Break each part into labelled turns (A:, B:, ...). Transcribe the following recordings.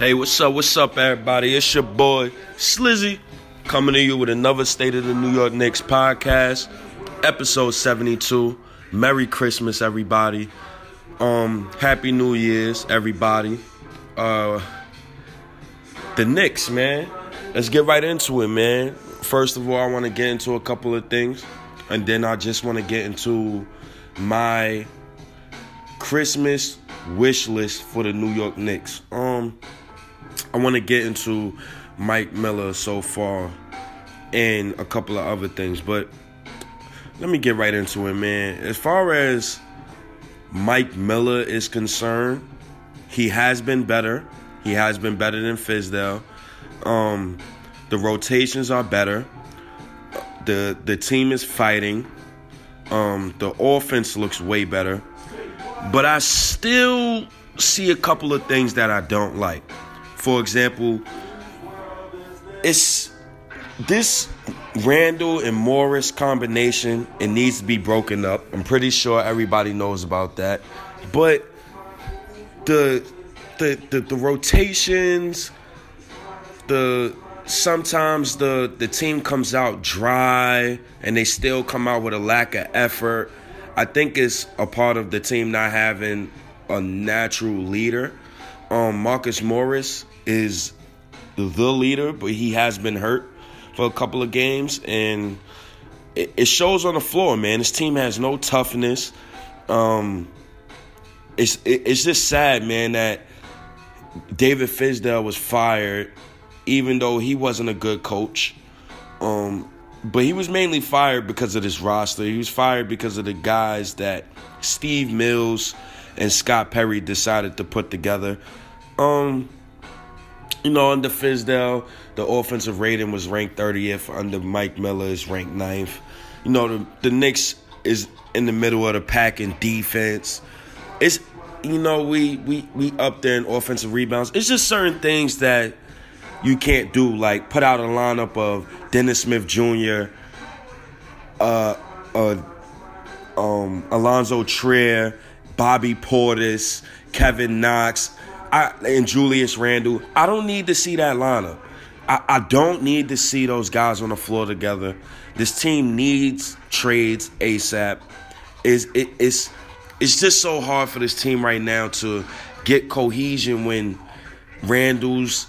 A: Hey, what's up? What's up, everybody? It's your boy Slizzy coming to you with another State of the New York Knicks podcast, episode 72. Merry Christmas, everybody. Um, Happy New Year's, everybody. Uh, the Knicks, man. Let's get right into it, man. First of all, I want to get into a couple of things, and then I just want to get into my Christmas wish list for the New York Knicks. Um, I want to get into Mike Miller so far and a couple of other things, but let me get right into it, man. As far as Mike Miller is concerned, he has been better. He has been better than Fizdale. Um, the rotations are better. The the team is fighting. Um, the offense looks way better. But I still see a couple of things that I don't like. For example, it's this Randle and Morris combination, it needs to be broken up. I'm pretty sure everybody knows about that. But the the the, the rotations, the sometimes the the team comes out dry and they still come out with a lack of effort. I think it's a part of the team not having a natural leader. Um, Marcus Morris is the leader, but he has been hurt for a couple of games, and it, shows on the floor, man. This team has no toughness. Um, it's it, it's just sad, man, that David Fizdale was fired, even though he wasn't a good coach. Um, but he was mainly fired because of this roster. He was fired because of the guys that Steve Mills and Scott Perry decided to put together. Um, you know, under Fizdale, the offensive rating was ranked 30th. Under Mike Miller is ranked 9th. You know, the, the Knicks is in the middle of the pack in defense. It's you know, we we we up there in offensive rebounds. It's just certain things that you can't do, like put out a lineup of Dennis Smith Jr., uh, uh, um, Alonzo Trier, Bobby Portis, Kevin Knox, I, and Julius Randle. I don't need to see that lineup. I, I don't need to see those guys on the floor together. This team needs trades ASAP. Is it, it's it's just so hard for this team right now to get cohesion when Randle's,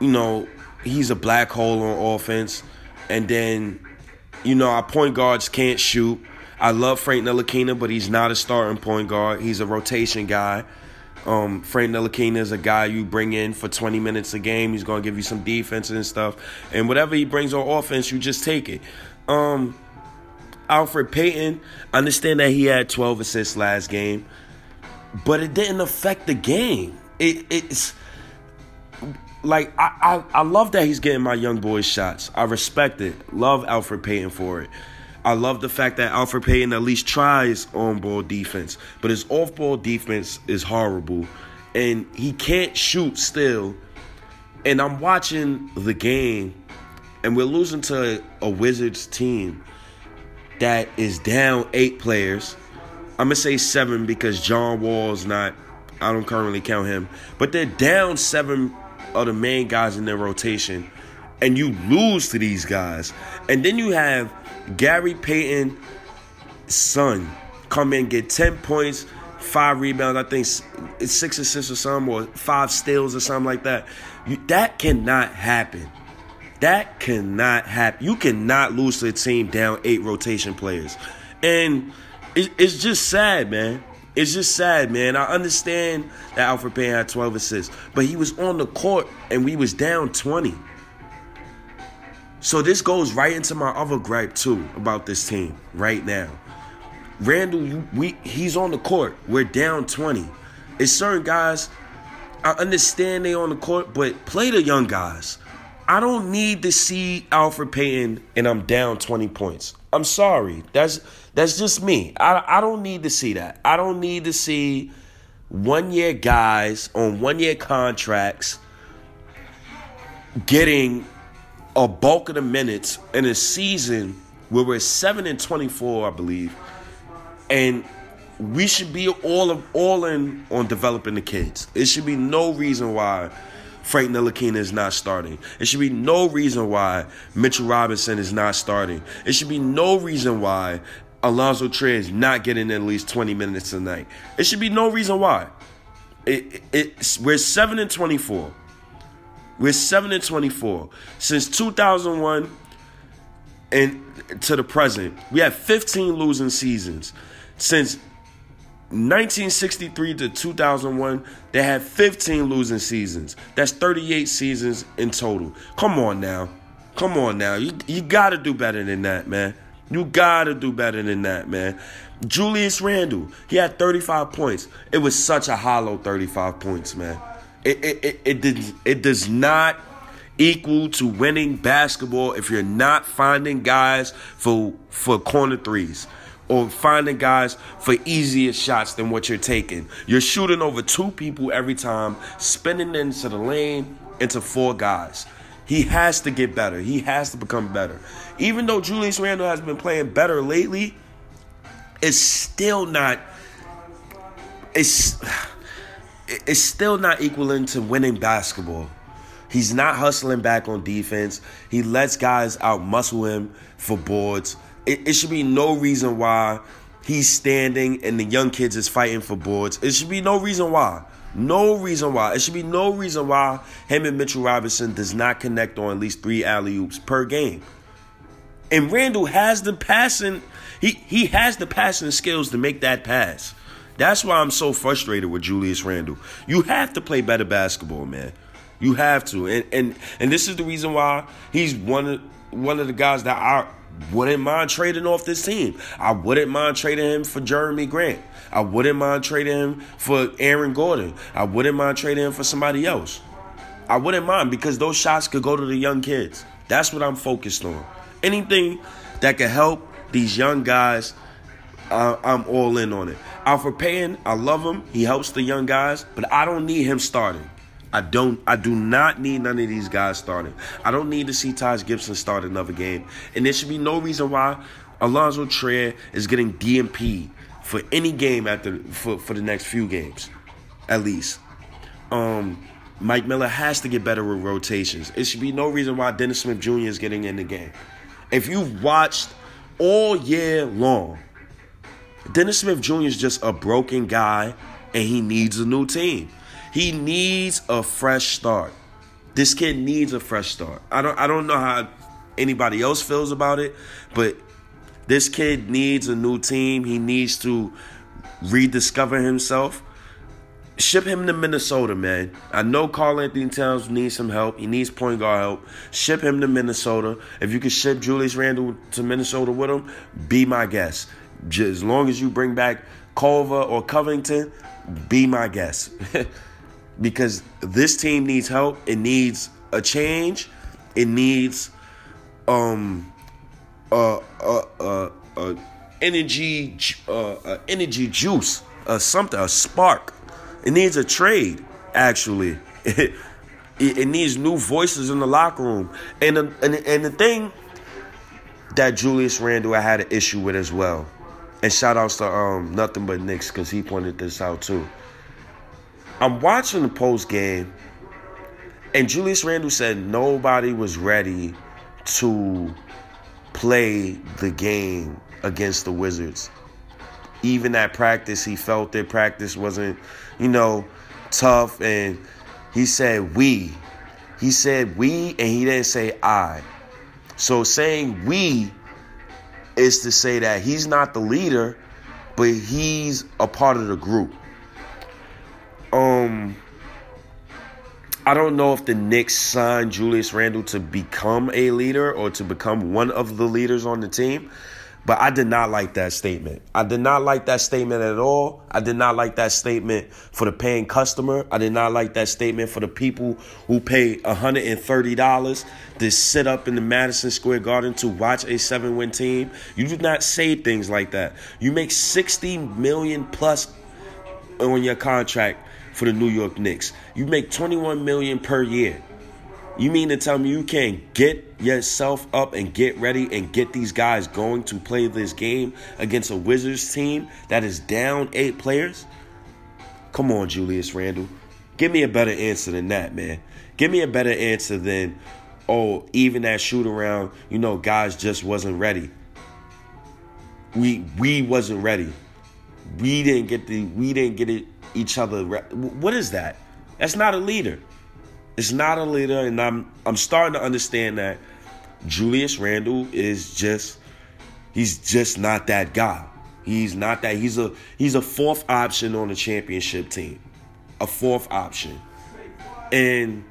A: you know, he's a black hole on offense, and then, you know, our point guards can't shoot. I love Frank Ntilikina, but he's not a starting point guard. He's a rotation guy. Um, Frank Ntilikina is a guy you bring in for 20 minutes a game. He's going to give you some defense and stuff. And whatever he brings on offense, you just take it. Um, Elfrid Payton, understand that he had 12 assists last game, but it didn't affect the game. It, it's like I, I, I love that he's getting my young boys shots. I respect it. Love Alfred Payton for it. I love the fact that Alfred Payton at least tries on ball defense, but his off ball defense is horrible. And he can't shoot still. And I'm watching the game, and we're losing to a Wizards team that is down eight players. I'm gonna say seven because John Wall's not. I don't currently count him, but they're down seven of the main guys in their rotation, and you lose to these guys, and then you have Gary Payton, son, come in get ten points, five rebounds. I think it's six assists or something, or five steals or something like that. You, that cannot happen. That cannot happen. You cannot lose to a team down eight rotation players. And it, it's just sad, man. It's just sad, man. I understand that Alfred Payton had 12 assists, but he was on the court and we was down 20. So this goes right into my other gripe too about this team right now. Randle, we he's on the court. We're down 20. It's certain guys. I understand they on the court, but play the young guys. I don't need to see Alfred Payton and I'm down 20 points. I'm sorry. That's that's just me. I, I don't need to see that. I don't need to see one year guys on one year contracts getting a bulk of the minutes in a season where we're 7 and 24, I believe. And we should be all of all in on developing the kids. It should be no reason why Frank Ntilikina is not starting. It should be no reason why Mitchell Robinson is not starting. It should be no reason why Alonzo Trier is not getting at least 20 minutes tonight. It should be no reason why. It, it, we're 7 and 24. We're 7 and 24. Since 2001 and to the present, we have 15 losing seasons. Since 1963 to 2001, they had 15 losing seasons. That's 38 seasons in total. Come on now. Come on now. You, you got to do better than that, man. You got to do better than that, man. Julius Randle, he had 35 points. It was such a hollow 35 points, man. It, it, it, it, it does not equal to winning basketball if you're not finding guys for, for corner threes or finding guys for easier shots than what you're taking. You're shooting over two people every time, spinning into the lane into four guys. He has to get better. He has to become better. Even though Julius Randle has been playing better lately, it's still not it's it's still not equaling to winning basketball. He's not hustling back on defense. He lets guys out muscle him for boards. It, it should be no reason why he's standing and the young kids is fighting for boards. It should be no reason why. No reason why. It should be no reason why him and Mitchell Robinson does not connect on at least three alley oops per game. And Randle has the passing, he, he has the passing skills to make that pass. That's why I'm so frustrated with Julius Randle. You have to play better basketball, man. You have to. And and and this is the reason why he's one of one of the guys that I wouldn't mind trading off this team. I wouldn't mind trading him for Jerami Grant. I wouldn't mind trading him for Aaron Gordon. I wouldn't mind trading him for somebody else. I wouldn't mind because those shots could go to the young kids. That's what I'm focused on. Anything that could help these young guys, uh, I'm all in on it. Elfrid Payton, I love him. He helps the young guys, but I don't need him starting. I don't I do not need none of these guys starting. I don't need to see Taj Gibson start another game. And there should be no reason why Alonzo Trier is getting DNP for any game after for, for the next few games. At least. Um Mike Miller has to get better with rotations. It should be no reason why Dennis Smith Jr. is getting in the game. If you've watched all year long, Dennis Smith Jr. is just a broken guy and he needs a new team. He needs a fresh start. This kid needs a fresh start. I don't I don't know how anybody else feels about it, but this kid needs a new team. He needs to rediscover himself. Ship him to Minnesota, man. I know Karl-Anthony Towns needs some help. He needs point guard help. Ship him to Minnesota. If you could ship Julius Randle to Minnesota with him, be my guest. As long as you bring back Culver or Covington, be my guest. because this team needs help. It needs a change. It needs um uh uh uh, uh energy uh, energy juice, uh something, a spark. It needs a trade. Actually, it, it, needs new voices in the locker room. And and and the thing that Julius Randle I had an issue with as well. And shout outs to um nothing but Knicks because he pointed this out too. I'm watching the post game, and Julius Randle said nobody was ready to play the game against the Wizards. Even at practice, he felt that practice wasn't, you know, tough. And he said we. He said we, and he didn't say I. So saying we is to say that he's not the leader, but he's a part of the group. Um I don't know if the Knicks signed Julius Randle to become a leader or to become one of the leaders on the team, but I did not like that statement. I did not like that statement at all. I did not like that statement for the paying customer. I did not like that statement for the people who pay $130 to sit up in the Madison Square Garden to watch a seven win team. You do not say things like that. You make 60 million plus on your contract for the New York Knicks. You make 21 million per year. You mean to tell me you can't get yourself up and get ready and get these guys going to play this game against a Wizards team that is down eight players? Come on, Julius Randle. Give me a better answer than that, man. Give me a better answer than, oh, even that shoot around, you know, guys just wasn't ready. We we wasn't ready. We didn't get the we didn't get it each other. Re- what is that? That's not a leader. It's not a leader, and I'm I'm starting to understand that Julius Randle is just he's just not that guy. He's not that. He's a he's a fourth option on the championship team. A fourth option. And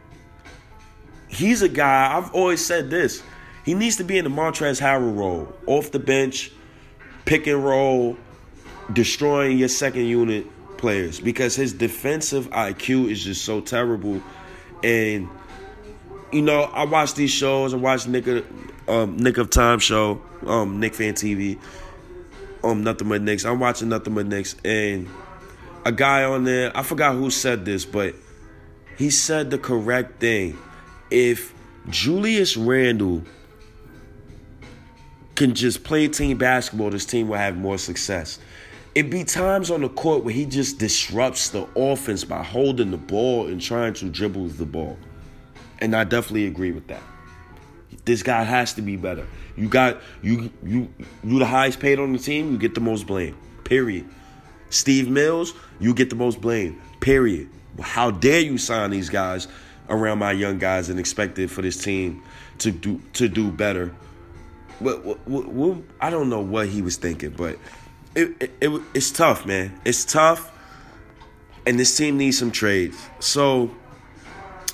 A: he's a guy, I've always said this. He needs to be in the Montrezl Harrell role. Off the bench, pick and roll, destroying your second unit players because his defensive IQ is just so terrible. And you know, I watch these shows. I watch Nick of, um, Nick of Time show, um, Nick Fan TV, um, Nothing But Knicks. I'm watching Nothing But Knicks, and a guy on there, I forgot who said this, but he said the correct thing. If Julius Randle can just play team basketball, this team will have more success. It be times on the court where he just disrupts the offense by holding the ball and trying to dribble the ball. And I definitely agree with that. This guy has to be better. You got you you you the highest paid on the team, you get the most blame. Period. Steve Mills, you get the most blame. Period. How dare you sign these guys around my young guys and expect it for this team to do to do better? What, what, what, I don't know what he was thinking, but it, it, it it's tough, man. It's tough, and this team needs some trades. So,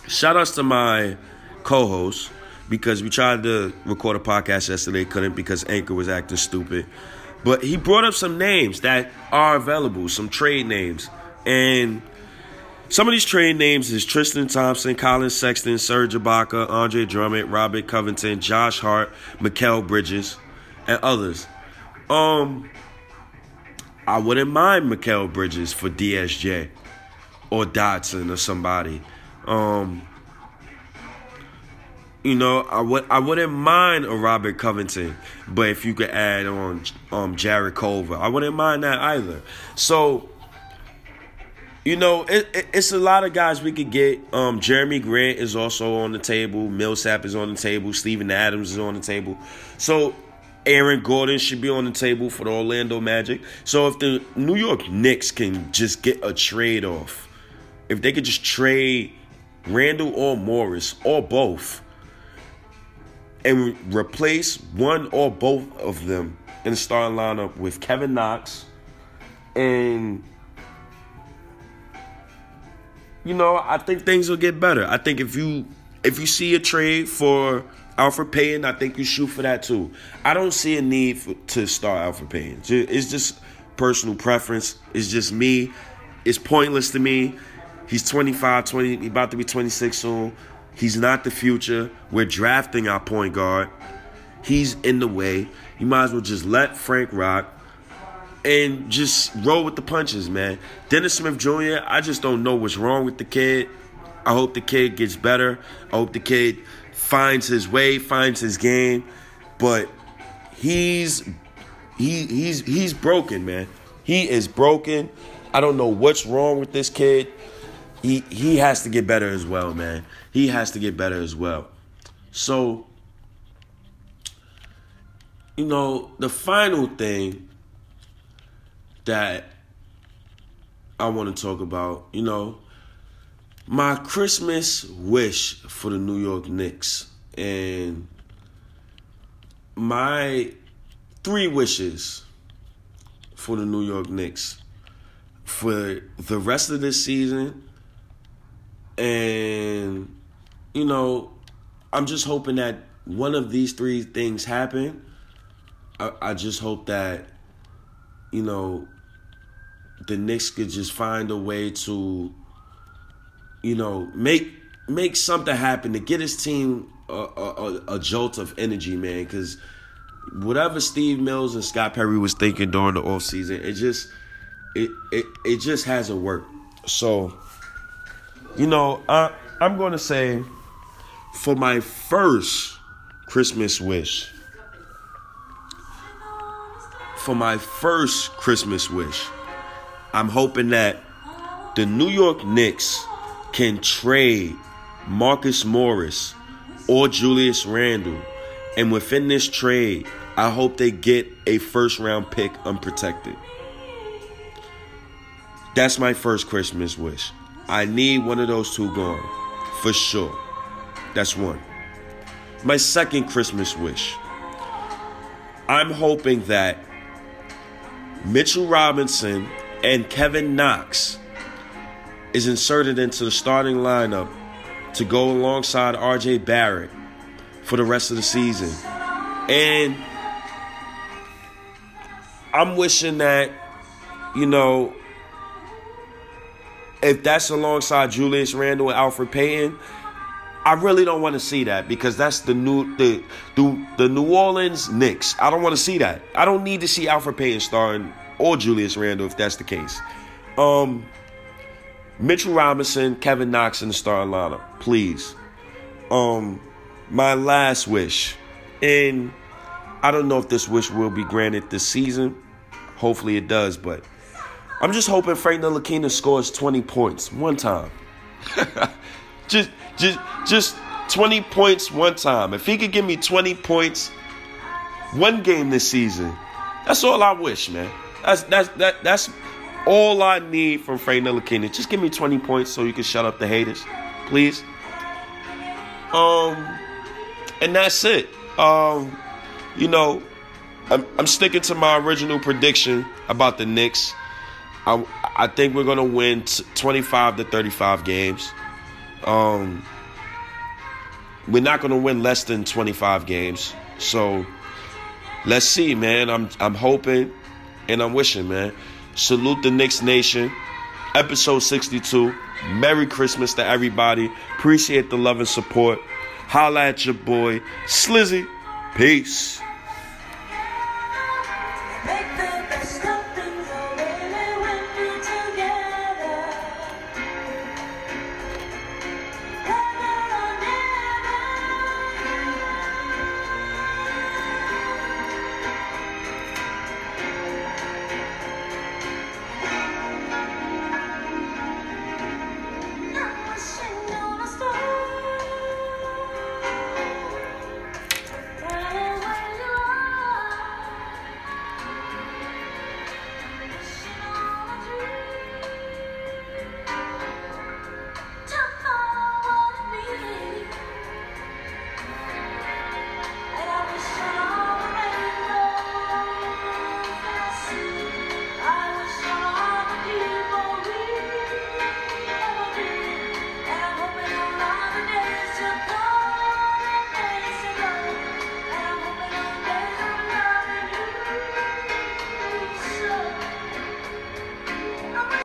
A: shout outs to my co-host because we tried to record a podcast yesterday, couldn't because Anchor was acting stupid. But he brought up some names that are available, some trade names. And some of these trade names is Tristan Thompson, Collin Sexton, Serge Ibaka, Andre Drummond, Robert Covington, Josh Hart, Mikal Bridges, and others. Um, I wouldn't mind Mikal Bridges for DSJ or Dotson or somebody. Um, you know, I would I wouldn't mind a Robert Covington, but if you could add on um Jarrett Culver, I wouldn't mind that either. So, you know, it, it, it's a lot of guys we could get. Um, Jerami Grant is also on the table. Millsap is on the table. Steven Adams is on the table. So, Aaron Gordon should be on the table for the Orlando Magic. So, if the New York Knicks can just get a trade off, if they could just trade Randle or Morris or both and replace one or both of them in the starting lineup with Kevin Knox and you know, I think things will get better. I think if you if you see a trade for Elfrid Payton, I think you shoot for that too. I don't see a need for, to start Elfrid Payton. It's just personal preference. It's just me. It's pointless to me. He's 25, 20, about to be 26 soon. He's not the future. We're drafting our point guard. He's in the way. You might as well just let Frank rock and just roll with the punches, man. Dennis Smith Jr., I just don't know what's wrong with the kid. I hope the kid gets better. I hope the kid finds his way, finds his game. But he's he he's he's broken, man. He is broken. I don't know what's wrong with this kid. He he has to get better as well, man. He has to get better as well. So, you know, the final thing that I want to talk about, you know, my Christmas wish for the New York Knicks and my three wishes for the New York Knicks for the rest of this season and you know, I'm just hoping that one of these three things happen. I, I just hope that, you know, the Knicks could just find a way to, you know, make make something happen to get his team a, a, a jolt of energy, man. Because whatever Steve Mills and Scott Perry was thinking during the off season, it just it it it just hasn't worked. So, you know, I I'm going to say for my first Christmas wish, for my first Christmas wish, I'm hoping that the New York Knicks can trade Marcus Morris or Julius Randle. And within this trade, I hope they get a first round pick unprotected. That's my first Christmas wish. I need one of those two gone. For sure. That's one. My second Christmas wish. I'm hoping that Mitchell Robinson and Kevin Knox is inserted into the starting lineup to go alongside RJ Barrett for the rest of the season. And I'm wishing that, you know, if that's alongside Julius Randle and Alfred Payton, I really don't want to see that because that's the new the the, the New Orleans Knicks. I don't want to see that. I don't need to see Alfred Payton starting or Julius Randle if that's the case. Um, Mitchell Robinson, Kevin Knox in the starting lineup, please. Um, my last wish, and I don't know if this wish will be granted this season. Hopefully it does, but I'm just hoping Frank Ntilikina scores 20 points one time. just, just, just 20 points one time. If he could give me 20 points one game this season, that's all I wish, man. That's that's that that's all I need from Frank Ntilikina. Just give me 20 points so you can shut up the haters, please. Um, and that's it. Um, you know, I'm, I'm sticking to my original prediction about the Knicks. I I think we're gonna win 25 to 35 games. Um, we're not gonna win less than 25 games. So let's see, man. I'm I'm hoping and I'm wishing, man. Salute the Knicks Nation. Episode 62. Merry Christmas to everybody. Appreciate the love and support. Holla at your boy, Slizzy. Peace.